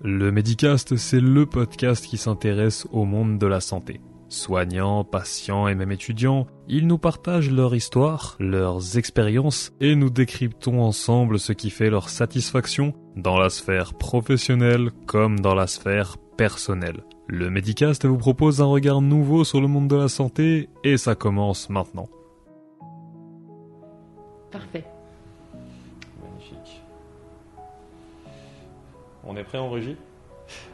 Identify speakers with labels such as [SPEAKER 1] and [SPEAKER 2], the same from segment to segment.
[SPEAKER 1] Le Medicast, c'est le podcast qui s'intéresse au monde de la santé. Soignants, patients et même étudiants, ils nous partagent leur histoire, leurs expériences et nous décryptons ensemble ce qui fait leur satisfaction dans la sphère professionnelle comme dans la sphère personnelle. Le Medicast vous propose un regard nouveau sur le monde de la santé et ça commence maintenant.
[SPEAKER 2] Parfait.
[SPEAKER 1] On est prêt en régie?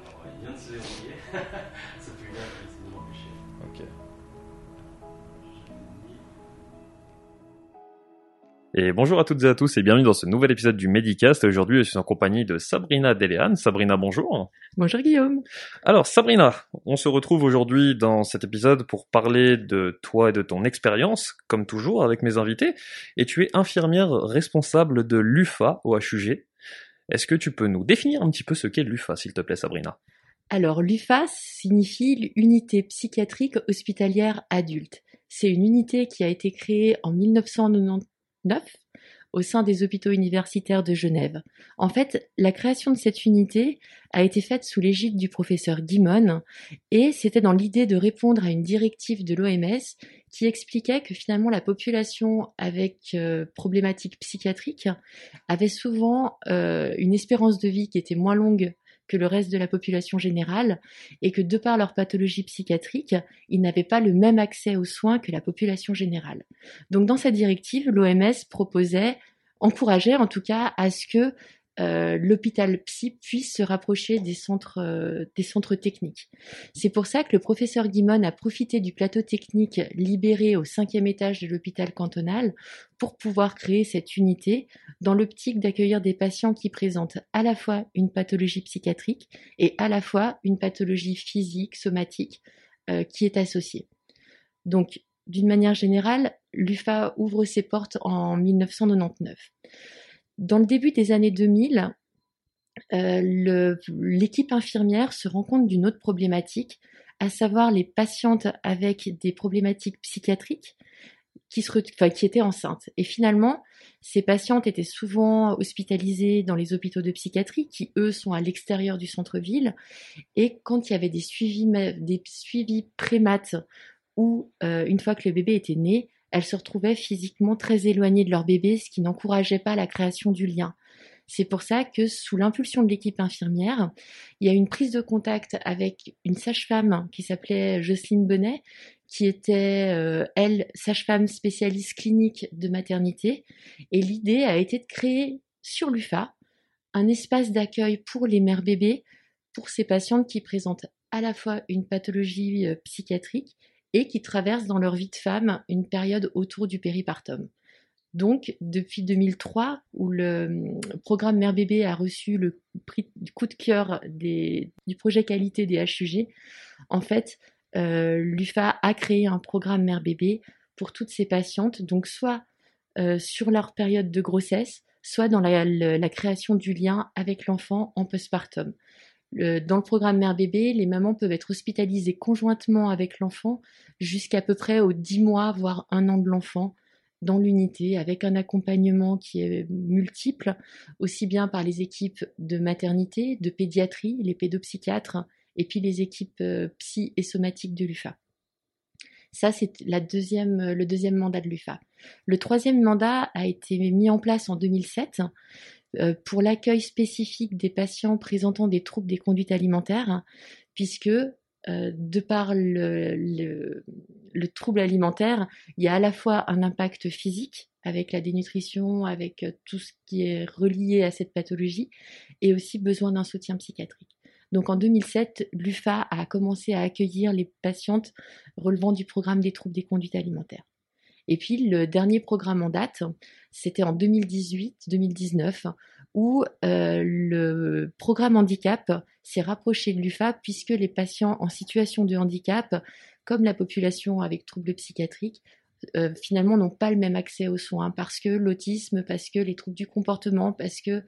[SPEAKER 3] On vient de se débrouiller. Ça peut bien essayer de m'empêcher.
[SPEAKER 1] Ok. Et bonjour à toutes et à tous et bienvenue dans ce nouvel épisode du Medicast. Aujourd'hui, je suis en compagnie de Sabrina Deléane. Sabrina, bonjour.
[SPEAKER 2] Bonjour Guillaume.
[SPEAKER 1] Alors, Sabrina, on se retrouve aujourd'hui dans cet épisode pour parler de toi et de ton expérience, comme toujours avec mes invités. Et tu es infirmière responsable de l'UFA au HUG. Est-ce que tu peux nous définir un petit peu ce qu'est l'UFA, s'il te plaît, Sabrina?
[SPEAKER 2] Alors l'UFA signifie l'unité psychiatrique hospitalière adulte. C'est une unité qui a été créée en 1999 au sein des hôpitaux universitaires de Genève. En fait, la création de cette unité a été faite sous l'égide du professeur Guimon et c'était dans l'idée de répondre à une directive de l'OMS qui expliquait que finalement la population avec euh, problématiques psychiatriques avait souvent euh, une espérance de vie qui était moins longue que le reste de la population générale et que de par leur pathologie psychiatrique, ils n'avaient pas le même accès aux soins que la population générale. Donc dans cette directive, l'OMS proposait, encourageait en tout cas à ce que euh, l'hôpital psy puisse se rapprocher des centres, euh, des centres techniques. C'est pour ça que le professeur Guimon a profité du plateau technique libéré au cinquième étage de l'hôpital cantonal pour pouvoir créer cette unité dans l'optique d'accueillir des patients qui présentent à la fois une pathologie psychiatrique et à la fois une pathologie physique, somatique euh, qui est associée. Donc, d'une manière générale, l'UFA ouvre ses portes en 1999. Dans le début des années 2000, euh, l'équipe infirmière se rend compte d'une autre problématique, à savoir les patientes avec des problématiques psychiatriques qui, étaient enceintes. Et finalement, ces patientes étaient souvent hospitalisées dans les hôpitaux de psychiatrie, qui eux sont à l'extérieur du centre-ville. Et quand il y avait des suivis, des prémates, où euh, une fois que le bébé était né, elles se retrouvaient physiquement très éloignées de leur bébé, ce qui n'encourageait pas la création du lien. C'est pour ça que sous l'impulsion de l'équipe infirmière, il y a une prise de contact avec une sage-femme qui s'appelait Jocelyne Benet, qui était, euh, elle, sage-femme spécialiste clinique de maternité. Et l'idée a été de créer sur l'UFA un espace d'accueil pour les mères bébés, pour ces patientes qui présentent à la fois une pathologie euh, psychiatrique et qui traversent dans leur vie de femme une période autour du péripartum. Donc, depuis 2003, où le hum, programme Mère Bébé a reçu le prix du coup de cœur du projet qualité des HUG, en fait, euh, l'UFA a créé un programme Mère Bébé pour toutes ces patientes, donc soit euh, sur leur période de grossesse, soit dans la création du lien avec l'enfant en postpartum dans le programme mère-bébé, les mamans peuvent être hospitalisées conjointement avec l'enfant jusqu'à peu près aux 10 mois, voire un an de l'enfant dans l'unité, avec un accompagnement qui est multiple, aussi bien par les équipes de maternité, de pédiatrie, les pédopsychiatres, et puis les équipes euh, psy et somatiques de l'UFA. Ça, c'est le deuxième mandat de l'UFA. Le troisième mandat a été mis en place en 2007 euh, pour l'accueil spécifique des patients présentant des troubles des conduites alimentaires, puisque euh, de par le, le, trouble alimentaire, il y a à la fois un impact physique avec la dénutrition, avec euh, tout ce qui est relié à cette pathologie, et aussi besoin d'un soutien psychiatrique. Donc en 2007, l'UFA a commencé à accueillir les patientes relevant du programme des troubles des conduites alimentaires. Et puis le dernier programme en date, c'était en 2018-2019, où euh, le programme handicap s'est rapproché de l'UFA puisque les patients en situation de handicap, comme la population avec troubles psychiatriques, euh, finalement n'ont pas le même accès aux soins parce que l'autisme, parce que les troubles du comportement, parce que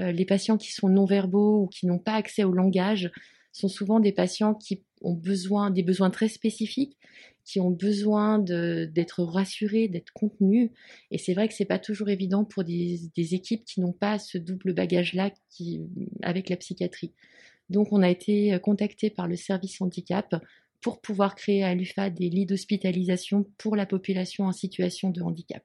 [SPEAKER 2] euh, les patients qui sont non-verbaux ou qui n'ont pas accès au langage sont souvent des patients qui ont besoin des besoins très spécifiques qui ont besoin d'être rassurés, d'être contenus. Et c'est vrai que c'est pas toujours évident pour des, équipes qui n'ont pas ce double bagage-là avec la psychiatrie. Donc on a été contacté par le service handicap pour pouvoir créer à l'UFA des lits d'hospitalisation pour la population en situation de handicap.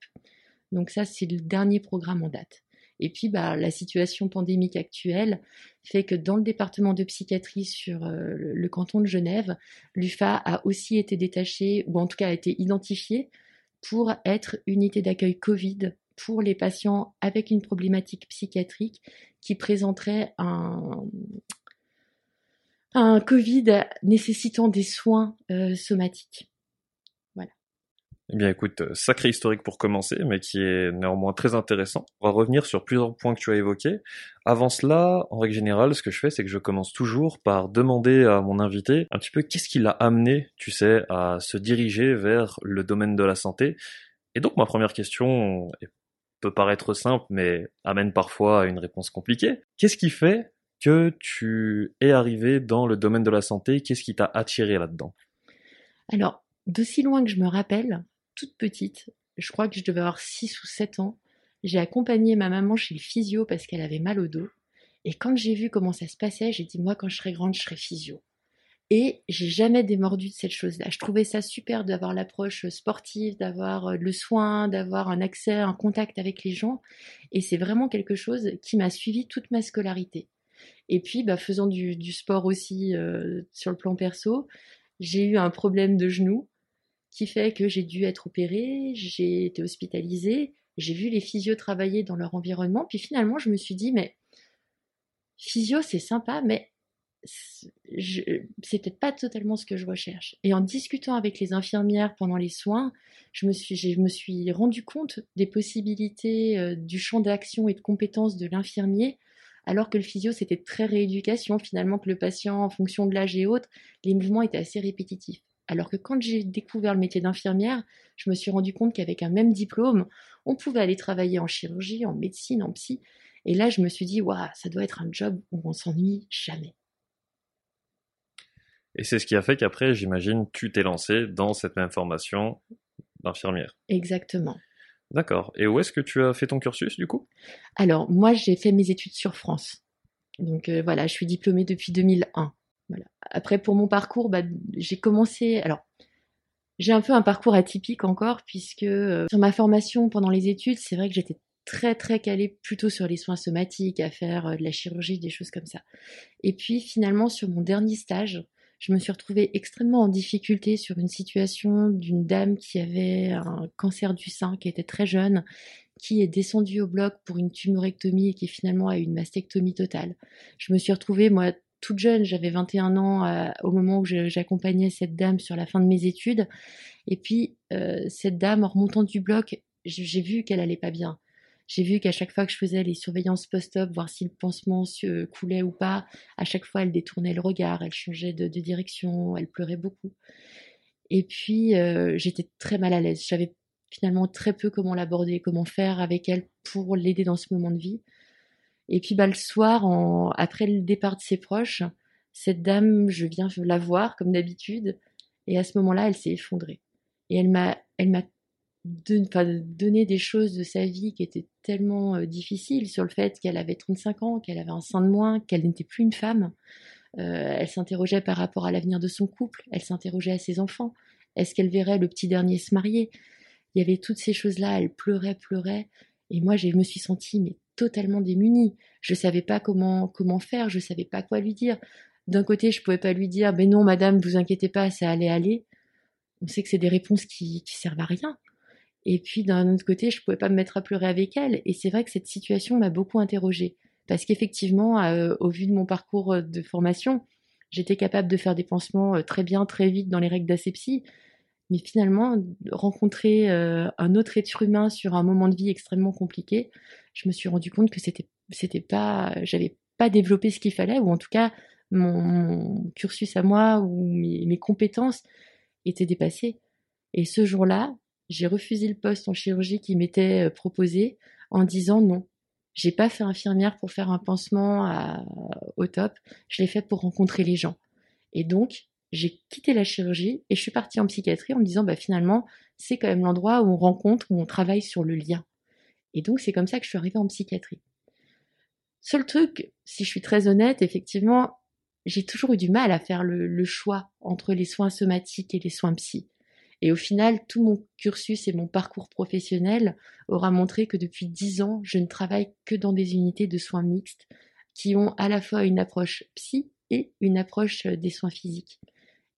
[SPEAKER 2] Donc ça, c'est le dernier programme en date. Et puis, bah, la situation pandémique actuelle fait que dans le département de psychiatrie sur euh, le canton de Genève, l'UFA a aussi été détaché, ou en tout cas a été identifié pour être unité d'accueil Covid pour les patients avec une problématique psychiatrique qui présenterait un, un Covid nécessitant des soins euh, somatiques.
[SPEAKER 1] Eh bien écoute, euh, sacré historique pour commencer, mais qui est néanmoins très intéressant. On va revenir sur plusieurs points que tu as évoqués. Avant cela, en règle générale, ce que je fais, c'est que je commence toujours par demander à mon invité un petit peu qu'est-ce qui l'a amené, tu sais, à se diriger vers le domaine de la santé. Et donc ma première question peut paraître simple, mais amène parfois à une réponse compliquée. Qu'est-ce qui fait que tu es arrivé dans le domaine de la santé? Qu'est-ce qui t'a attiré là-dedans?
[SPEAKER 2] Alors, d'aussi loin que je me rappelle, toute petite, je crois que je devais avoir 6 ou 7 ans, j'ai accompagné ma maman chez le physio parce qu'elle avait mal au dos. Et quand j'ai vu comment ça se passait, j'ai dit moi quand je serai grande, je serai physio. Et j'ai jamais démordu de cette chose-là. Je trouvais ça super d'avoir l'approche sportive, d'avoir euh, le soin, d'avoir un accès, un contact avec les gens. Et c'est vraiment quelque chose qui m'a suivi toute ma scolarité. Et puis, bah, faisant du, sport aussi euh, sur le plan perso, j'ai eu un problème de genou qui fait que j'ai dû être opérée, j'ai été hospitalisée, j'ai vu les physios travailler dans leur environnement, puis finalement je me suis dit, mais physio c'est sympa, mais c'est peut-être pas totalement ce que je recherche. Et en discutant avec les infirmières pendant les soins, je me suis, je rendu compte des possibilités euh, du champ d'action et de compétences de l'infirmier, alors que le physio c'était très rééducation, finalement que le patient, en fonction de l'âge et autres, les mouvements étaient assez répétitifs. Alors que quand j'ai découvert le métier d'infirmière, je me suis rendu compte qu'avec un même diplôme, on pouvait aller travailler en chirurgie, en médecine, en psy. Et là, je me suis dit, waouh, ça doit être un job où on s'ennuie jamais.
[SPEAKER 1] Et c'est ce qui a fait qu'après, j'imagine, tu t'es lancé dans cette même formation d'infirmière.
[SPEAKER 2] Exactement.
[SPEAKER 1] D'accord. Et où est-ce que tu as fait ton cursus du coup?
[SPEAKER 2] Alors, moi, j'ai fait mes études sur France. Donc euh, voilà, je suis diplômée depuis 2001. Après, pour mon parcours, bah, j'ai commencé. Alors, j'ai un peu un parcours atypique encore, puisque euh, sur ma formation pendant les études, c'est vrai que j'étais très très calée plutôt sur les soins somatiques, à faire euh, de la chirurgie, des choses comme ça. Et puis finalement, sur mon dernier stage, je me suis retrouvée extrêmement en difficulté sur une situation d'une dame qui avait un cancer du sein, qui était très jeune, qui est descendue au bloc pour une tumorectomie et qui finalement a eu une mastectomie totale. Je me suis retrouvée, moi, toute jeune, j'avais 21 ans euh, au moment où j'accompagnais cette dame sur la fin de mes études. Et puis, euh, cette dame, en remontant du bloc, j'ai vu qu'elle allait pas bien. J'ai vu qu'à chaque fois que je faisais les surveillances post-op, voir si le pansement se coulait ou pas, à chaque fois elle détournait le regard, elle changeait de, direction, elle pleurait beaucoup. Et puis euh, j'étais très mal à l'aise. Je savais finalement très peu comment l'aborder, comment faire avec elle pour l'aider dans ce moment de vie. Et puis bah, le soir, en... après le départ de ses proches, cette dame, je viens la voir comme d'habitude, et à ce moment-là, elle s'est effondrée. Et elle m'a, elle m'a donné des choses de sa vie qui étaient tellement euh, difficiles sur le fait qu'elle avait 35 ans, qu'elle avait un sein de moins, qu'elle n'était plus une femme. Euh, elle s'interrogeait par rapport à l'avenir de son couple, elle s'interrogeait à ses enfants. Est-ce qu'elle verrait le petit dernier se marier? Il y avait toutes ces choses-là, elle pleurait, pleurait. Et moi, je me suis sentie mais totalement démunie. Je savais pas comment comment faire, je savais pas quoi lui dire. D'un côté, je pouvais pas lui dire, ben non, madame, vous inquiétez pas, ça allait aller. On sait que c'est des réponses qui, qui servent à rien. Et puis d'un autre côté, je pouvais pas me mettre à pleurer avec elle. Et c'est vrai que cette situation m'a beaucoup interrogée. Parce qu'effectivement, euh, au vu de mon parcours euh, de formation, j'étais capable de faire des pansements euh, très bien, très vite dans les règles d'asepsie. Mais finalement, rencontrer un autre être humain sur un moment de vie extrêmement compliqué, je me suis rendu compte que c'était, c'était pas, j'avais pas développé ce qu'il fallait, ou en tout cas, mon, cursus à moi ou mes, mes compétences étaient dépassées. Et ce jour-là, j'ai refusé le poste en chirurgie qui m'était euh, proposé en disant non. J'ai pas fait infirmière pour faire un pansement au top. Je l'ai fait pour rencontrer les gens. Et donc, j'ai quitté la chirurgie et je suis partie en psychiatrie en me disant, bah, finalement, c'est quand même l'endroit où on rencontre, où on travaille sur le lien. Et donc, c'est comme ça que je suis arrivée en psychiatrie. Seul truc, si je suis très honnête, effectivement, j'ai toujours eu du mal à faire le, choix entre les soins somatiques et les soins psy. Et au final, tout mon cursus et mon parcours professionnel aura montré que depuis dix ans, je ne travaille que dans des unités de soins mixtes qui ont à la fois une approche psy et une approche des soins physiques.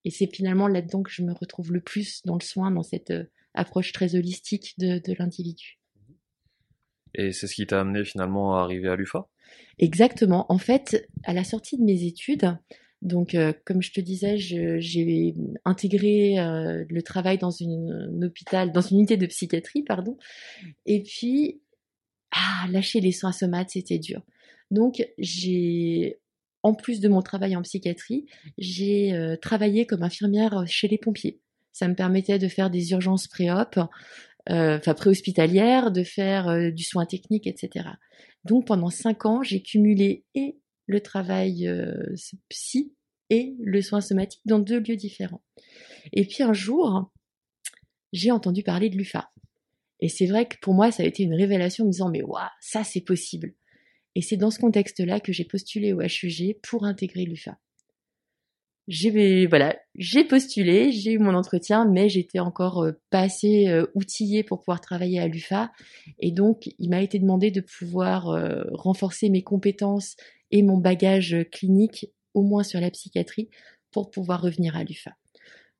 [SPEAKER 2] Et c'est finalement là-dedans que je me retrouve le plus dans le soin, dans cette euh, approche très holistique de, l'individu.
[SPEAKER 1] Et c'est ce qui t'a amené finalement à arriver à l'UFA
[SPEAKER 2] Exactement. En fait, à la sortie de mes études, donc euh, comme je te disais, j'ai intégré euh, le travail dans une, hôpital, dans une unité de psychiatrie, pardon. Et puis, ah, lâcher les soins somates, c'était dur. Donc j'ai en plus de mon travail en psychiatrie, j'ai euh, travaillé comme infirmière chez les pompiers. Ça me permettait de faire des urgences pré-op, euh, enfin préhospitalières, de faire euh, du soin technique, etc. Donc pendant cinq ans, j'ai cumulé et le travail psy et le soin somatique dans deux lieux différents. Et puis un jour, j'ai entendu parler de l'UFA. Et c'est vrai que pour moi, ça a été une révélation en me disant, mais waouh, ça c'est possible. Et c'est dans ce contexte-là que j'ai postulé au HUG pour intégrer l'UFA. J'ai postulé, j'ai eu mon entretien, mais j'étais encore euh, pas assez euh, outillée pour pouvoir travailler à l'UFA. Et donc, il m'a été demandé de pouvoir euh, renforcer mes compétences et mon bagage clinique, au moins sur la psychiatrie, pour pouvoir revenir à l'UFA.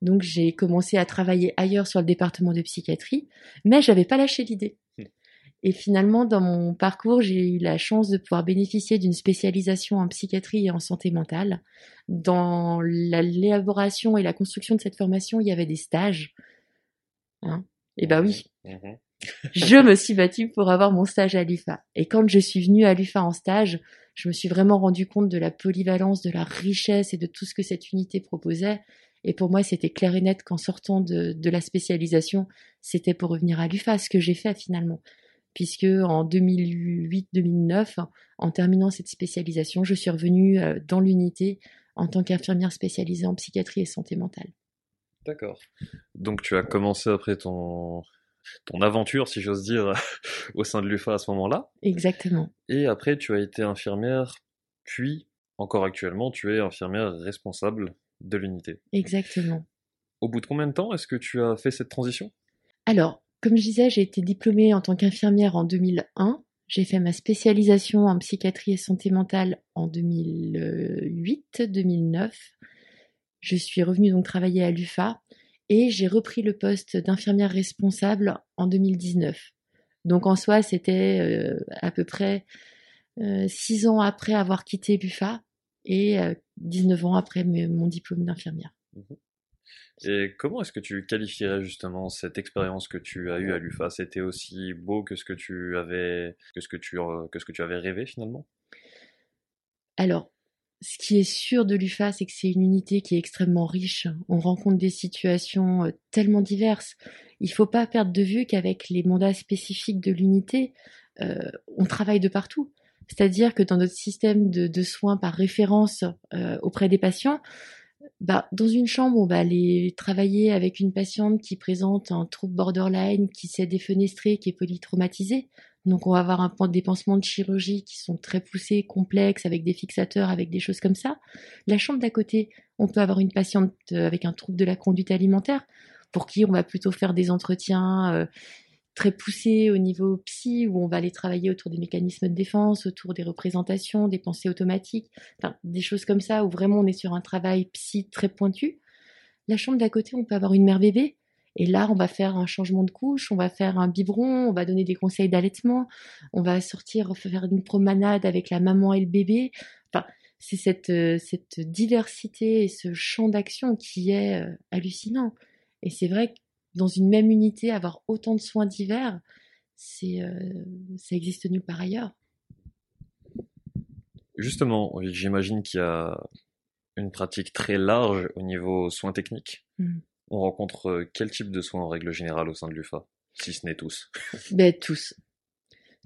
[SPEAKER 2] Donc j'ai commencé à travailler ailleurs sur le département de psychiatrie, mais j'avais pas lâché l'idée. Et finalement, dans mon parcours, j'ai eu la chance de pouvoir bénéficier d'une spécialisation en psychiatrie et en santé mentale. Dans l'élaboration et la construction de cette formation, il y avait des stages. Hein et ben oui, mhm. je me suis battue pour avoir mon stage à l'UFA. Et quand je suis venue à l'UFA en stage, je me suis vraiment rendu compte de la polyvalence, de la richesse et de tout ce que cette unité proposait. Et pour moi, c'était clair et net qu'en sortant de, de la spécialisation, c'était pour revenir à l'UFA, ce que j'ai fait finalement puisque en 2008-2009, en terminant cette spécialisation, je suis revenue euh, dans l'unité en tant qu'infirmière spécialisée en psychiatrie et santé mentale.
[SPEAKER 1] D'accord. Donc tu as commencé après ton, ton aventure, si j'ose dire, au sein de l'UFA à ce moment-là.
[SPEAKER 2] Exactement.
[SPEAKER 1] Et après, tu as été infirmière, puis, encore actuellement, tu es infirmière responsable de l'unité.
[SPEAKER 2] Exactement.
[SPEAKER 1] Au bout de combien de temps est-ce que tu as fait cette transition?
[SPEAKER 2] Alors, comme je disais, j'ai été diplômée en tant qu'infirmière en 2001. J'ai fait ma spécialisation en psychiatrie et santé mentale en 2008-2009. Je suis revenue donc travailler à l'UFA et j'ai repris le poste d'infirmière responsable en 2019. Donc en soi, c'était euh, à peu près euh, six ans après avoir quitté l'UFA et 19 euh, ans après mon diplôme d'infirmière. Mmh
[SPEAKER 1] et comment est-ce que tu qualifierais justement cette expérience que tu as eue à l'UFA C'était aussi beau que ce que tu avais, que ce que tu, euh, que ce que tu avais rêvé finalement?
[SPEAKER 2] Alors, ce qui est sûr de l'UFA, c'est que c'est une unité qui est extrêmement riche. On rencontre des situations euh, tellement diverses. Il ne faut pas perdre de vue qu'avec les mandats spécifiques de l'unité, euh, on travaille de partout. C'est-à-dire que dans notre système de, soins par référence auprès des patients, bah, dans une chambre, on va aller travailler avec une patiente qui présente un trouble borderline, qui s'est défenestrée, qui est polytraumatisée. Donc, on va avoir un point de dépensement de chirurgie qui sont très poussés, complexes, avec des fixateurs, avec des choses comme ça. La chambre d'à côté, on peut avoir une patiente euh, avec un trouble de la conduite alimentaire, pour qui on va plutôt faire des entretiens euh, très poussé au niveau psy, où on va aller travailler autour des mécanismes de défense, autour des représentations, des pensées automatiques, des choses comme ça, où vraiment on est sur un travail psy très pointu. La chambre d'à côté, on peut avoir une mère bébé, et là, on va faire un changement de couche, on va faire un biberon, on va donner des conseils d'allaitement, on va sortir, faire une promenade avec la maman et le bébé. Enfin, c'est cette, euh, cette diversité et ce champ d'action qui est euh, hallucinant. Et c'est vrai que dans une même unité, avoir autant de soins divers, c'est, euh, ça existe nulle part ailleurs.
[SPEAKER 1] Justement, j'imagine qu'il y a une pratique très large au niveau soins techniques. Mmh. On rencontre euh, quel type de soins en règle générale au sein de l'UFA, si ce n'est tous?
[SPEAKER 2] Ben, Tous.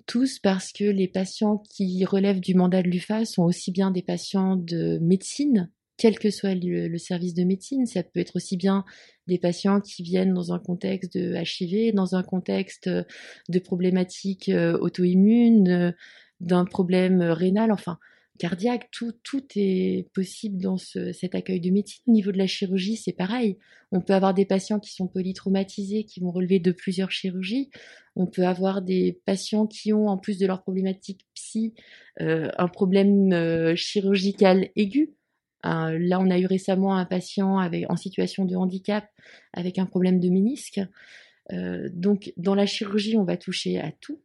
[SPEAKER 2] Tous parce que les patients qui relèvent du mandat de l'UFA sont aussi bien des patients de médecine quel que soit le, service de médecine. Ça peut être aussi bien des patients qui viennent dans un contexte de HIV, dans un contexte de problématiques euh, auto-immunes, euh, d'un problème rénal, enfin, cardiaque, tout, tout est possible dans cet accueil de médecine. Au niveau de la chirurgie, c'est pareil. On peut avoir des patients qui sont polytraumatisés, qui vont relever de plusieurs chirurgies. On peut avoir des patients qui ont, en plus de leur problématique psy, euh, un problème euh, chirurgical aigu. Là, on a eu récemment un patient avec, en situation de handicap avec un problème de ménisque. donc, dans la chirurgie, on va toucher à tout.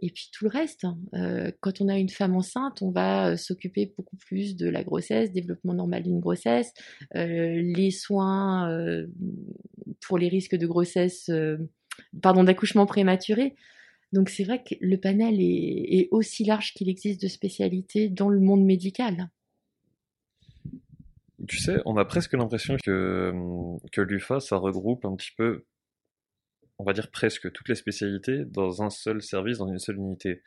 [SPEAKER 2] Et puis tout le reste, hein. euh, quand on a une femme enceinte, on va euh, s'occuper beaucoup plus de la grossesse, développement normal d'une grossesse, euh, les soins pour les risques de grossesse, pardon, d'accouchement prématuré. Donc c'est vrai que le panel est, aussi large qu'il existe de spécialités dans le monde médical.
[SPEAKER 1] Tu sais, on a presque l'impression que, que l'UFA, ça regroupe un petit peu on va dire presque toutes les spécialités dans un seul service, dans une seule unité.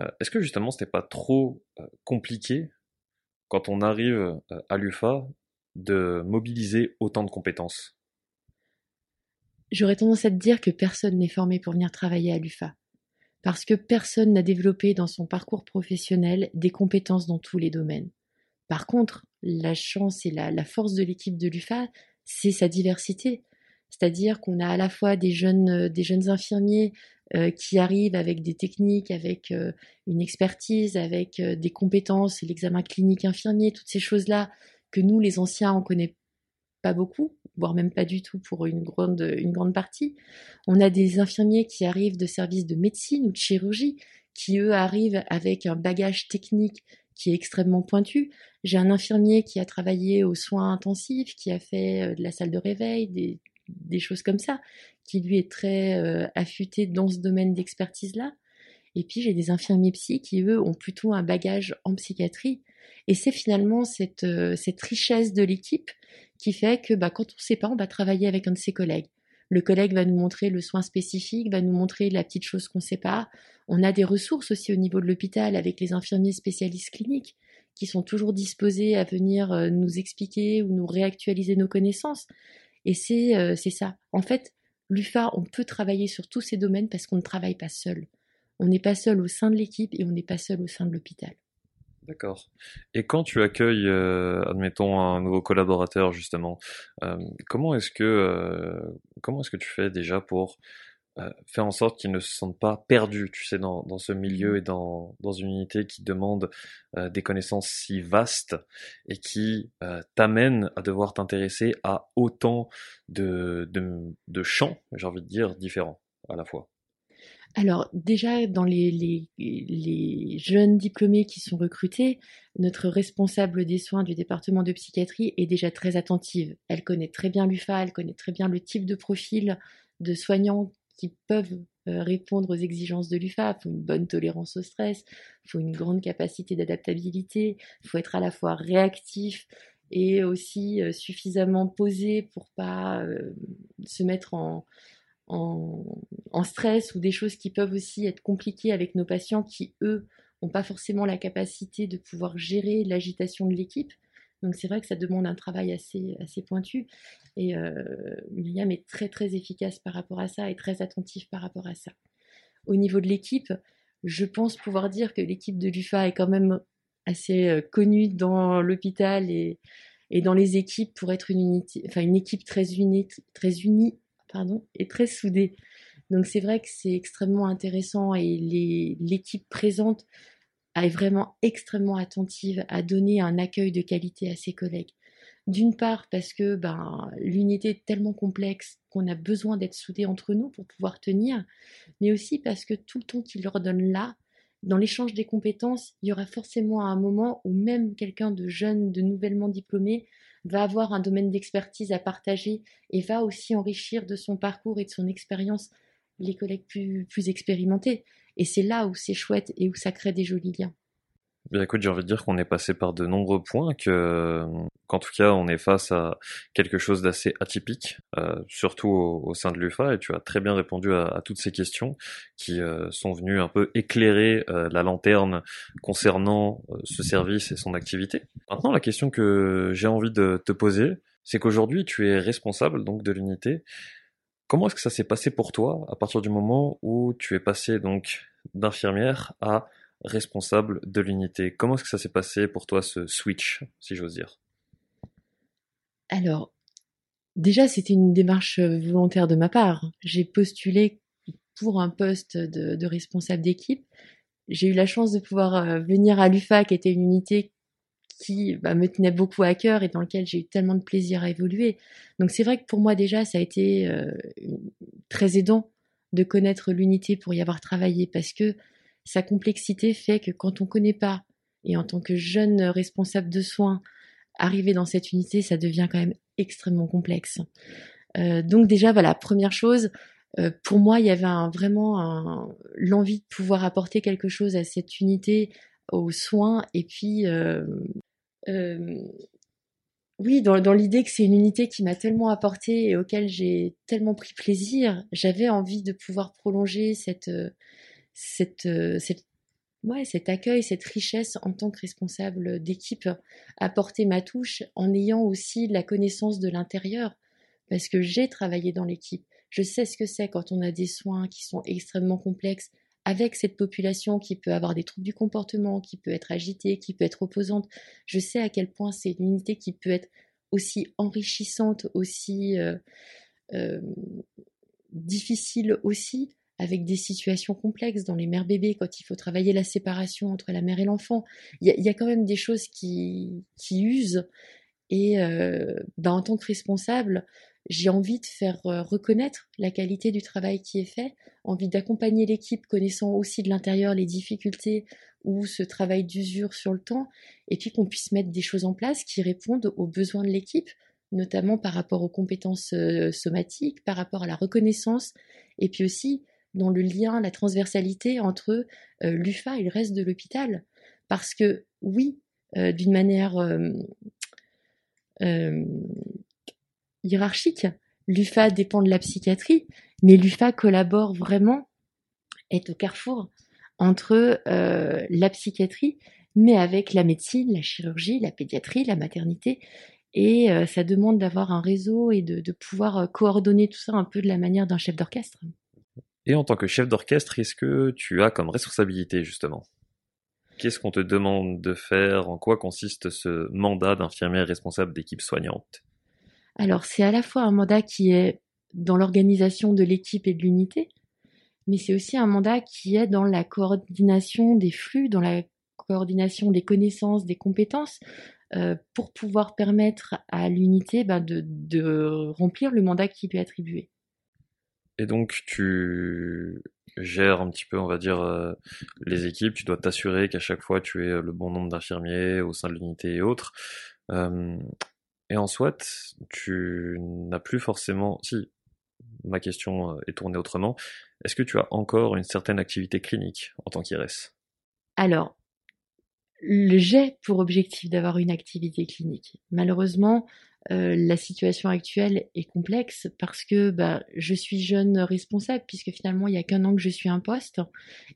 [SPEAKER 1] Euh, est-ce que justement n'est pas trop euh, compliqué quand on arrive euh, à l'UFA de mobiliser autant de compétences?
[SPEAKER 2] J'aurais tendance à te dire que personne n'est formé pour venir travailler à l'UFA. Parce que personne n'a développé dans son parcours professionnel des compétences dans tous les domaines. Par contre, la chance et la force de l'équipe de l'UFA, c'est sa diversité. C'est-à-dire qu'on a à la fois des jeunes, euh, infirmiers euh, qui arrivent avec des techniques, avec euh, une expertise, avec des compétences, l'examen clinique infirmier, toutes ces choses-là que nous, les anciens, on connaît pas beaucoup, voire même pas du tout pour une une grande partie. On a des infirmiers qui arrivent de services de médecine ou de chirurgie, qui eux arrivent avec un bagage technique qui est extrêmement pointu. J'ai un infirmier qui a travaillé aux soins intensifs, qui a fait de la salle de réveil, des, choses comme ça, qui lui est très euh, affûté dans ce domaine d'expertise-là. Et puis j'ai des infirmiers psy qui, eux, ont plutôt un bagage en psychiatrie. Et c'est finalement cette, euh, richesse de l'équipe qui fait que bah, quand on ne sait pas, on va travailler avec un de ses collègues. Le collègue va nous montrer le soin spécifique, va nous montrer la petite chose qu'on ne sait pas. On a des ressources aussi au niveau de l'hôpital avec les infirmiers spécialistes cliniques qui sont toujours disposés à venir euh, nous expliquer ou nous réactualiser nos connaissances. Et euh, c'est ça. En fait, l'UFA, on peut travailler sur tous ces domaines parce qu'on ne travaille pas seul. On n'est pas seul au sein de l'équipe et on n'est pas seul au sein de l'hôpital.
[SPEAKER 1] D'accord. Et quand tu accueilles, euh, admettons, un nouveau collaborateur, justement, euh, comment est-ce que comment est-ce que tu fais déjà pour euh, faire en sorte qu'ils ne se sentent pas perdus, tu sais, dans, ce milieu et dans, dans une unité qui demande euh, des connaissances si vastes et qui euh, t'amène à devoir t'intéresser à autant de, de, de champs, j'ai envie de dire, différents à la fois?
[SPEAKER 2] Alors déjà, dans les, les, jeunes diplômés qui sont recrutés, notre responsable des soins du département de psychiatrie est déjà très attentive. Elle connaît très bien l'UFA, elle connaît très bien le type de profil de soignants qui peuvent euh, répondre aux exigences de l'UFA. Il faut une bonne tolérance au stress, il faut une grande capacité d'adaptabilité, il faut être à la fois réactif et aussi euh, suffisamment posé pour pas euh, se mettre en, en, stress ou des choses qui peuvent aussi être compliquées avec nos patients qui, eux, n'ont pas forcément la capacité de pouvoir gérer l'agitation de l'équipe. Donc c'est vrai que ça demande un travail assez, assez pointu. Et euh, Myriam est très très efficace par rapport à ça et très attentive par rapport à ça. Au niveau de l'équipe, je pense pouvoir dire que l'équipe de l'UFA est quand même assez euh, connue dans l'hôpital et, et, dans les équipes pour être une, unité, enfin une équipe très unie, très unie pardon, et très soudée. Donc c'est vrai que c'est extrêmement intéressant et l'équipe présente est vraiment extrêmement attentive à donner un accueil de qualité à ses collègues. D'une part parce que ben, l'unité est tellement complexe qu'on a besoin d'être soudés entre nous pour pouvoir tenir, mais aussi parce que tout le temps qu'il leur donne là, dans l'échange des compétences, il y aura forcément un moment où même quelqu'un de jeune, de nouvellement diplômé, va avoir un domaine d'expertise à partager et va aussi enrichir de son parcours et de son expérience les collègues plus, expérimentés. Et c'est là où c'est chouette et où ça crée des jolis liens.
[SPEAKER 1] Bien écoute, j'ai envie de dire qu'on est passé par de nombreux points, que qu'en tout cas on est face à quelque chose d'assez atypique, euh, surtout au, sein de l'UFA, et tu as très bien répondu à, toutes ces questions qui euh, sont venues un peu éclairer euh, la lanterne concernant ce service et son activité. Maintenant, la question que j'ai envie de te poser, c'est qu'aujourd'hui tu es responsable donc de l'unité. Comment est-ce que ça s'est passé pour toi à partir du moment où tu es passé donc d'infirmière à responsable de l'unité. Comment est-ce que ça s'est passé pour toi ce switch, si j'ose dire?
[SPEAKER 2] Alors, déjà, c'était une démarche volontaire de ma part. J'ai postulé pour un poste de, responsable d'équipe. J'ai eu la chance de pouvoir euh, venir à l'UFA, qui était une unité qui bah, me tenait beaucoup à cœur et dans lequel j'ai eu tellement de plaisir à évoluer. Donc c'est vrai que pour moi déjà, ça a été euh, très aidant de connaître l'unité pour y avoir travaillé parce que sa complexité fait que quand on ne connaît pas, et en tant que jeune responsable de soins, arriver dans cette unité, ça devient quand même extrêmement complexe. Euh, donc déjà, voilà, première chose, euh, pour moi, il y avait vraiment l'envie de pouvoir apporter quelque chose à cette unité, aux soins, et puis euh, oui, dans, dans l'idée que c'est une unité qui m'a tellement apporté et auquel j'ai tellement pris plaisir, j'avais envie de pouvoir prolonger cette cette, euh, cet accueil, cette richesse en tant que responsable d'équipe, apporter ma touche en ayant aussi la connaissance de l'intérieur, parce que j'ai travaillé dans l'équipe. Je sais ce que c'est quand on a des soins qui sont extrêmement complexes avec cette population qui peut avoir des troubles du comportement, qui peut être agitée, qui peut être opposante. Je sais à quel point c'est une unité qui peut être aussi enrichissante, aussi euh, euh, difficile aussi, avec des situations complexes dans les mères bébés, quand il faut travailler la séparation entre la mère et l'enfant. Il y, a, quand même des choses qui, usent. Et euh, bah, en tant que responsable, j'ai envie de faire euh, reconnaître la qualité du travail qui est fait, envie d'accompagner l'équipe, connaissant aussi de l'intérieur les difficultés ou ce travail d'usure sur le temps, et puis qu'on puisse mettre des choses en place qui répondent aux besoins de l'équipe, notamment par rapport aux compétences euh, somatiques, par rapport à la reconnaissance, et puis aussi dans le lien, la transversalité entre euh, l'UFA et le reste de l'hôpital. Parce que oui, euh, d'une manière euh, hiérarchique, l'UFA dépend de la psychiatrie, mais l'UFA collabore vraiment, est au carrefour entre la psychiatrie, mais avec la médecine, la chirurgie, la pédiatrie, la maternité. Et ça demande d'avoir un réseau et de pouvoir coordonner tout ça un peu de la manière d'un chef d'orchestre.
[SPEAKER 1] Et en tant que chef d'orchestre, est-ce que tu as comme responsabilité justement? Qu'est-ce qu'on te demande de faire? En quoi consiste ce mandat d'infirmière responsable d'équipe soignante?
[SPEAKER 2] Alors c'est à la fois un mandat qui est dans l'organisation de l'équipe et de l'unité, mais c'est aussi un mandat qui est dans la coordination des flux, dans la coordination des connaissances, des compétences, euh, pour pouvoir permettre à l'unité ben, de remplir le mandat qui lui est attribué.
[SPEAKER 1] Et donc tu gères un petit peu, on va dire, euh, les équipes. Tu dois t'assurer qu'à chaque fois tu aies le bon nombre d'infirmiers au sein de l'unité et autres. Euh, et en soit, tu n'as plus forcément. Si, ma question euh, est tournée autrement. Est-ce que tu as encore une certaine activité clinique en tant qu'IRS
[SPEAKER 2] Alors, j'ai pour objectif d'avoir une activité clinique. Malheureusement, euh, la situation actuelle est complexe parce que bah, je suis jeune responsable puisque finalement il n'y a qu'un an que je suis un poste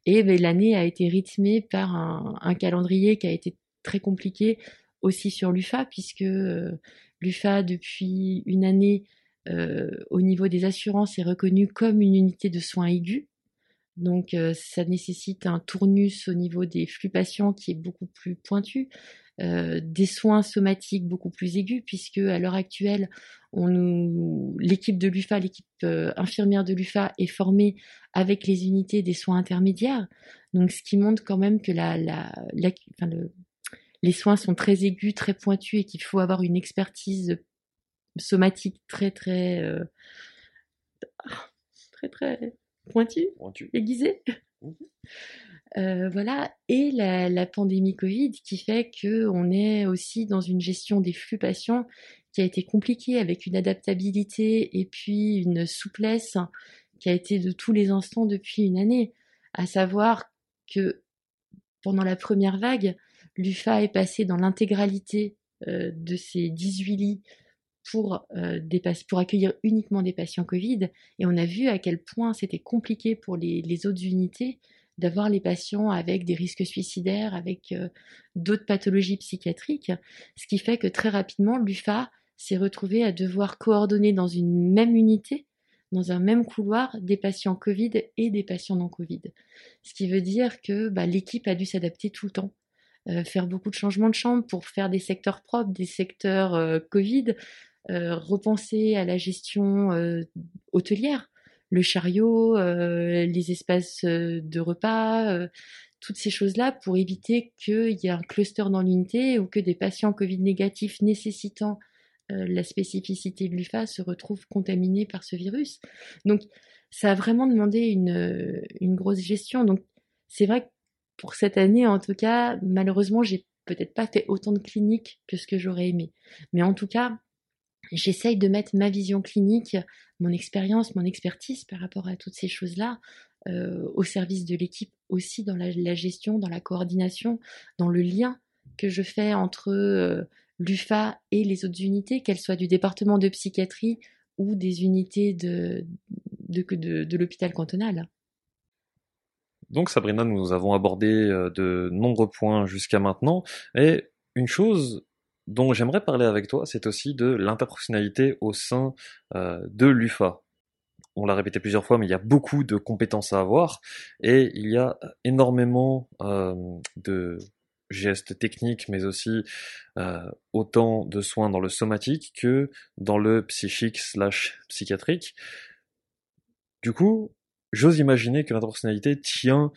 [SPEAKER 2] et bah, l'année a été rythmée par un, calendrier qui a été très compliqué aussi sur l'UFA puisque euh, l'UFA depuis une année euh, au niveau des assurances est reconnue comme une unité de soins aigus. Donc ça nécessite un tournus au niveau des flux patients qui est beaucoup plus pointu. Euh, des soins somatiques beaucoup plus aigus, puisque à l'heure actuelle, l'équipe de l'UFA, l'équipe euh, infirmière de l'UFA est formée avec les unités des soins intermédiaires. Donc, ce qui montre quand même que les soins sont très aigus, très pointus et qu'il faut avoir une expertise somatique très très euh, très très pointue, aiguisée. Mmh. Euh, voilà, et la, pandémie Covid qui fait que on est aussi dans une gestion des flux patients qui a été compliquée avec une adaptabilité et puis une souplesse qui a été de tous les instants depuis une année. À savoir que pendant la première vague, l'UFA est passé dans l'intégralité euh, de ses 18 lits euh, pour accueillir uniquement des patients Covid et on a vu à quel point c'était compliqué pour les autres unités d'avoir les patients avec des risques suicidaires, avec euh, d'autres pathologies psychiatriques, ce qui fait que très rapidement, l'UFA s'est retrouvé à devoir coordonner dans une même unité dans un même couloir des patients Covid et des patients non Covid. Ce qui veut dire que bah, l'équipe a dû s'adapter tout le temps, euh, faire beaucoup de changements de chambre pour faire des secteurs propres, des secteurs euh, Covid, repenser à la gestion hôtelière, le chariot, les espaces de repas, toutes ces choses-là pour éviter qu'il y ait un cluster dans l'unité ou que des patients Covid négatifs nécessitant euh, la spécificité de l'UFA se retrouve contaminée par ce virus. Donc, ça a vraiment demandé une, euh, une grosse gestion. Donc, c'est vrai que pour cette année, en tout cas, malheureusement, j'ai peut-être pas fait autant de cliniques que ce que j'aurais aimé. Mais en tout cas, j'essaye de mettre ma vision clinique, mon expérience, mon expertise par rapport à toutes ces choses-là euh, au service de l'équipe aussi dans la, gestion, dans la coordination, dans le lien que je fais entre l'UFA et les autres unités, qu'elles soient du département de psychiatrie ou des unités de, de, l'hôpital cantonal.
[SPEAKER 1] Donc Sabrina, nous avons abordé euh, de nombreux points jusqu'à maintenant, et une chose dont j'aimerais parler avec toi, c'est aussi de l'interprofessionnalité au sein euh, de l'UFA. On l'a répété plusieurs fois, mais il y a beaucoup de compétences à avoir, et il y a énormément euh, de gestes techniques, mais aussi euh, autant de soins dans le somatique que dans le psychique slash psychiatrique. Du coup, j'ose imaginer que l'interpersonnalité tient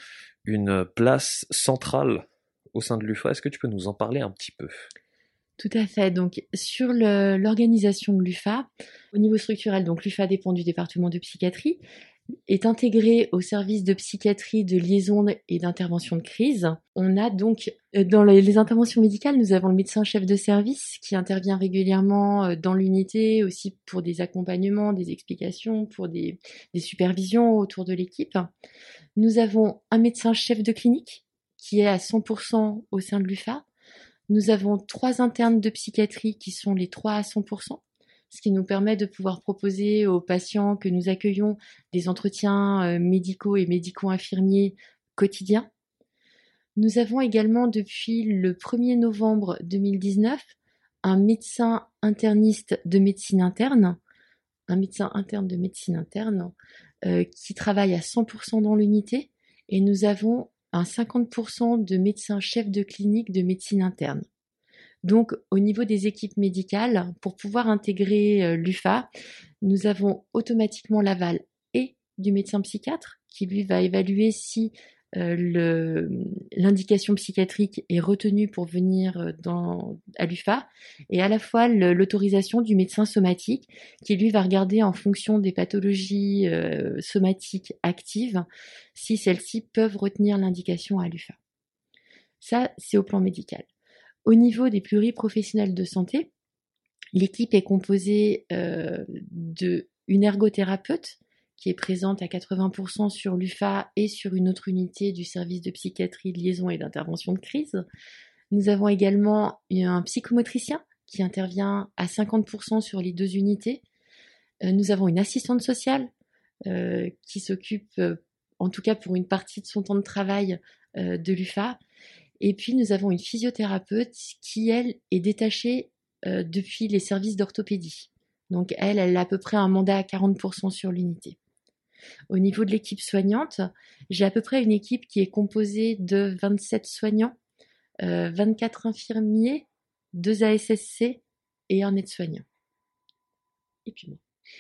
[SPEAKER 1] une place centrale au sein de l'UFA. Est-ce que tu peux nous en parler un petit peu?
[SPEAKER 2] Tout à fait. Donc, sur l'organisation de l'UFA, au niveau structurel, donc l'UFA dépend du département de psychiatrie est intégré au service de psychiatrie de liaison et d'intervention de crise. On a donc euh, dans les interventions médicales, nous avons le médecin chef de service qui intervient régulièrement euh, dans l'unité aussi pour des accompagnements, des explications, pour des, des supervisions autour de l'équipe. Nous avons un médecin chef de clinique qui est à 100% au sein de l'UFA. Nous avons trois internes de psychiatrie qui sont les trois à 100% ce qui nous permet de pouvoir proposer aux patients que nous accueillons des entretiens euh, médicaux et médico-infirmiers quotidiens. Nous avons également depuis le 1er novembre 2019 un médecin interniste de médecine interne, un médecin interne de médecine interne euh, qui travaille à 100% dans l'unité et nous avons un 50% de médecins chefs de clinique de médecine interne. Donc, au niveau des équipes médicales, pour pouvoir intégrer euh, l'UFA, nous avons automatiquement l'aval et du médecin psychiatre qui lui va évaluer si euh, l'indication psychiatrique est retenue pour venir euh, dans, à l'UFA et à la fois l'autorisation du médecin somatique qui lui va regarder en fonction des pathologies somatiques actives si celles-ci peuvent retenir l'indication à l'UFA. Ça, c'est au plan médical. Au niveau des pluriprofessionnels de santé, l'équipe est composée euh, de une ergothérapeute qui est présente à 80% sur l'UFA et sur une autre unité du service de psychiatrie de liaison et d'intervention de crise. Nous avons également un psychomotricien qui intervient à 50% sur les deux unités. Euh, nous avons une assistante sociale euh, qui s'occupe, en tout cas pour une partie de son temps de travail, de l'UFA. Et puis nous avons une physiothérapeute qui, elle, est détachée euh, depuis les services d'orthopédie. Donc elle, elle a à peu près un mandat à 40% sur l'unité. Au niveau de l'équipe soignante, j'ai à peu près une équipe qui est composée de 27 soignants, 24 euh, infirmiers, 2 ASSC et un aide-soignant. Et puis moi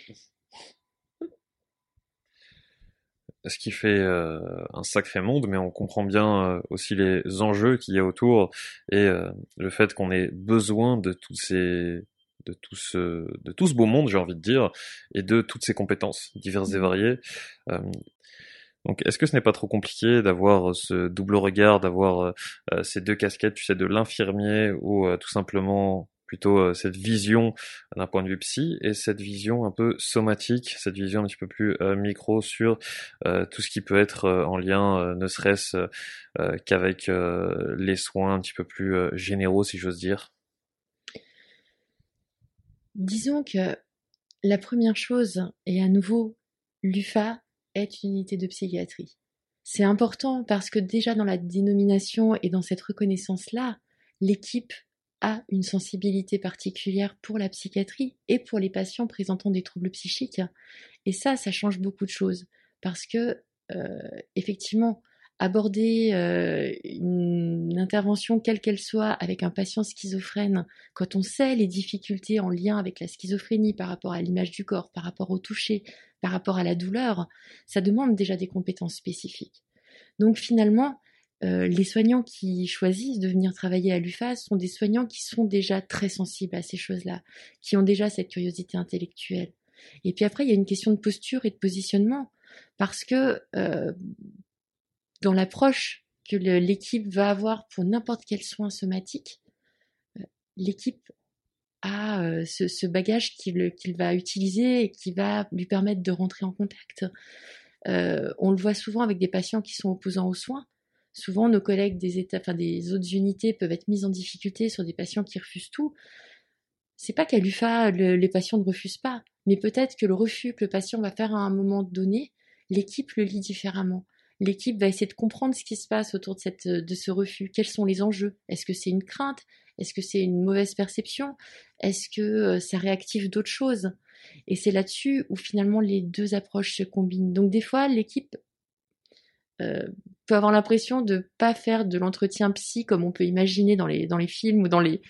[SPEAKER 1] ce qui fait euh, un sacré monde, mais on comprend bien euh, aussi les enjeux qu'il y a autour et le fait qu'on ait besoin de tous ces de tout ce de tout ce beau monde, j'ai envie de dire, et de toutes ces compétences diverses et mmh. variées. donc, est-ce que ce n'est pas trop compliqué d'avoir ce double regard, d'avoir ces deux casquettes, tu sais, de l'infirmier ou tout simplement plutôt euh, cette vision d'un point de vue psy et cette vision un peu somatique, cette vision un petit peu plus euh, micro sur euh, tout ce qui peut être en lien, ne serait-ce qu'avec les soins un petit peu plus généraux, si j'ose dire?
[SPEAKER 2] Disons que la première chose, et à nouveau, l'UFA est une unité de psychiatrie. C'est important parce que déjà dans la dénomination et dans cette reconnaissance-là, l'équipe a une sensibilité particulière pour la psychiatrie et pour les patients présentant des troubles psychiques. Et ça, ça change beaucoup de choses parce que euh, effectivement, aborder euh, une intervention quelle qu'elle soit avec un patient schizophrène, quand on sait les difficultés en lien avec la schizophrénie par rapport à l'image du corps, par rapport au toucher, par rapport à la douleur, ça demande déjà des compétences spécifiques. Donc finalement, euh, les soignants qui choisissent de venir travailler à l'UFAS sont des soignants qui sont déjà très sensibles à ces choses-là, qui ont déjà cette curiosité intellectuelle. Et puis après, il y a une question de posture et de positionnement, parce que euh, dans l'approche que l'équipe va avoir pour n'importe quel soin somatique, euh, l'équipe a euh, ce, bagage qu'il va utiliser et qui va lui permettre de rentrer en contact. Euh, on le voit souvent avec des patients qui sont opposants aux soins. Souvent, nos collègues des, autres unités peuvent être mis en difficulté sur des patients qui refusent tout. C'est pas qu'à l'UFA, les patients ne refusent pas, mais peut-être que le refus que le patient va faire à un moment donné, l'équipe le lit différemment l'équipe va essayer de comprendre ce qui se passe autour de, ce refus. Quels sont les enjeux? Est-ce que c'est une crainte? Est-ce que c'est une mauvaise perception? Est-ce que euh, ça réactive d'autres choses? Et c'est là-dessus où finalement les deux approches se combinent. Donc des fois, l'équipe euh, peut avoir l'impression de pas faire de l'entretien psy comme on peut imaginer dans les dans les films ou dans les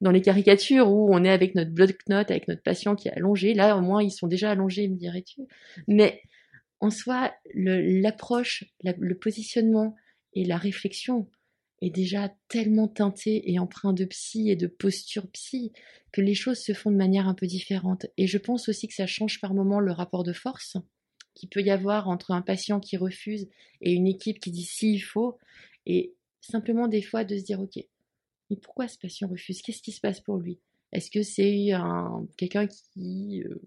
[SPEAKER 2] dans les caricatures où on est avec notre bloc-notes avec notre patient qui est allongé. Là, au moins, ils sont déjà allongés, me dirais-tu. Mais en soi, l'approche, le, positionnement et la réflexion est déjà tellement teinté et empreint de psy et de posture psy que les choses se font de manière un peu différente. Et je pense aussi que ça change par moment le rapport de force qu'il peut y avoir entre un patient qui refuse et une équipe qui dit si il faut, et simplement des fois de se dire ok, mais pourquoi ce patient refuse? Qu'est-ce qui se passe pour lui? Est-ce que c'est quelqu'un qui euh,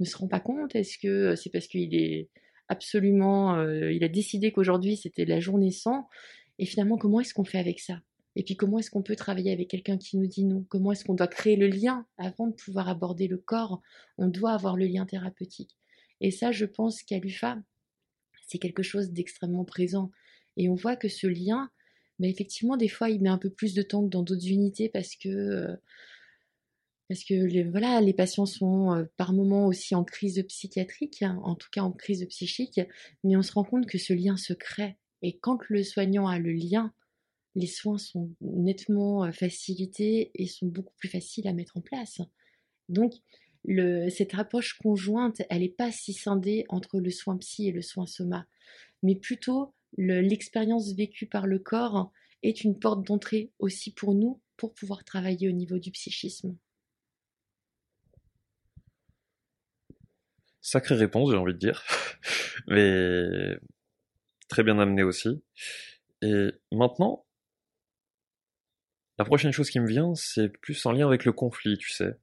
[SPEAKER 2] ne se rend pas compte? Est-ce que c'est parce qu'il est absolument, il a décidé qu'aujourd'hui c'était la journée sans? Et finalement, comment est-ce qu'on fait avec ça? Et puis comment est-ce qu'on peut travailler avec quelqu'un qui nous dit non? Comment est-ce qu'on doit créer le lien? Avant de pouvoir aborder le corps On doit avoir le lien thérapeutique. Et ça, je pense qu'à l'UFA, c'est quelque chose d'extrêmement présent. Et on voit que ce lien, bah, effectivement, des fois, il met un peu plus de temps que dans d'autres unités parce que parce que les, patients sont euh, par moments aussi en crise psychiatrique, en tout cas en crise psychique, mais on se rend compte que ce lien se crée. Et quand le soignant a le lien, les soins sont nettement euh, facilités et sont beaucoup plus faciles à mettre en place. Donc, cette approche conjointe, elle n'est pas si scindée entre le soin psy et le soin soma, mais plutôt l'expérience vécue par le corps est une porte d'entrée aussi pour nous pour pouvoir travailler au niveau du psychisme.
[SPEAKER 1] Sacrée réponse, j'ai envie de dire. Mais très bien amené aussi. Et maintenant, la prochaine chose qui me vient, c'est plus en lien avec le conflit, tu sais.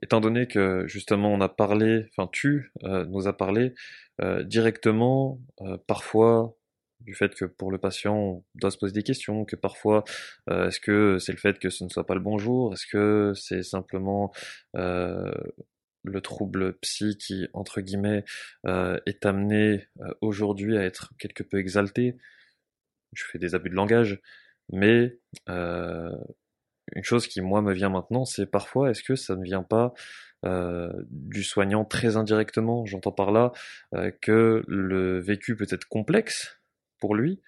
[SPEAKER 1] Étant donné que justement on a parlé, enfin tu euh, nous as parlé euh, directement, euh, parfois du fait que pour le patient on doit se poser des questions, que parfois est-ce que c'est le fait que ce ne soit pas le bonjour, est-ce que c'est simplement le trouble psy qui, entre guillemets, euh, est amené euh, aujourd'hui à être quelque peu exalté. Je fais des abus de langage, mais euh, une chose qui, moi, me vient maintenant, c'est parfois, est-ce que ça ne vient pas du soignant très indirectement? J'entends par là que le vécu peut être complexe pour lui,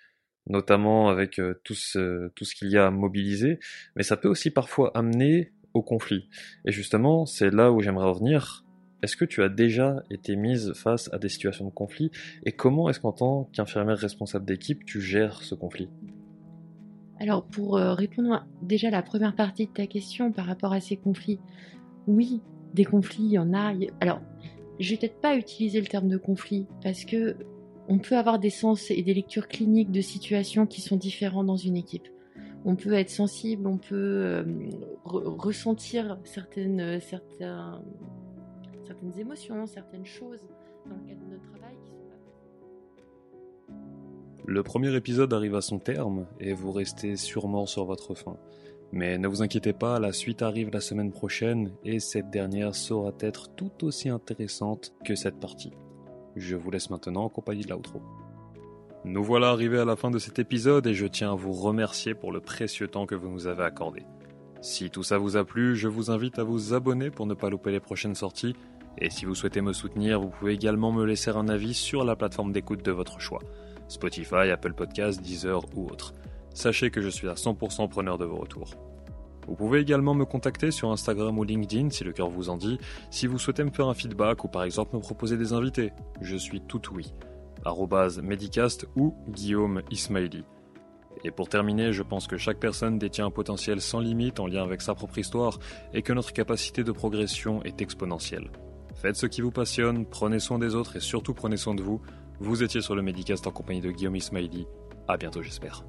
[SPEAKER 1] notamment avec tout ce, tout ce qu'il y a à mobiliser, mais ça peut aussi parfois amener au conflit. Et justement, c'est là où j'aimerais revenir. Est-ce que tu as déjà été mise face à des situations de conflit et comment est-ce qu'en tant qu'infirmière responsable d'équipe, tu gères ce conflit?
[SPEAKER 2] Alors pour euh, répondre déjà à la première partie de ta question par rapport à ces conflits, oui, des conflits, il y en a. Alors, je vais peut-être pas utiliser le terme de conflit parce que on peut avoir des sens et des lectures cliniques de situations qui sont différents dans une équipe on peut être sensible, on peut euh, ressentir certaines, certaines émotions, certaines choses dans le cadre de notre travail.
[SPEAKER 1] Le premier épisode arrive à son terme et vous restez sûrement sur votre faim. Mais ne vous inquiétez pas, la suite arrive la semaine prochaine et cette dernière saura être tout aussi intéressante que cette partie. Je vous laisse maintenant en compagnie de l'outro. Nous voilà arrivés à la fin de cet épisode et je tiens à vous remercier pour le précieux temps que vous nous avez accordé. Si tout ça vous a plu, je vous invite à vous abonner pour ne pas louper les prochaines sorties. Et si vous souhaitez me soutenir, vous pouvez également me laisser un avis sur la plateforme d'écoute de votre choix. Spotify, Apple Podcasts, Deezer ou autre. Sachez que je suis à 100% preneur de vos retours. Vous pouvez également me contacter sur Instagram ou LinkedIn si le cœur vous en dit, si vous souhaitez me faire un feedback ou par exemple me proposer des invités. Je suis tout oui. Medicast ou Guillaume Ismaili. Et pour terminer, je pense que chaque personne détient un potentiel sans limite en lien avec sa propre histoire et que notre capacité de progression est exponentielle. Faites ce qui vous passionne, prenez soin des autres et surtout prenez soin de vous. Vous étiez sur le Medicast en compagnie de Guillaume Ismaili. À bientôt, j'espère.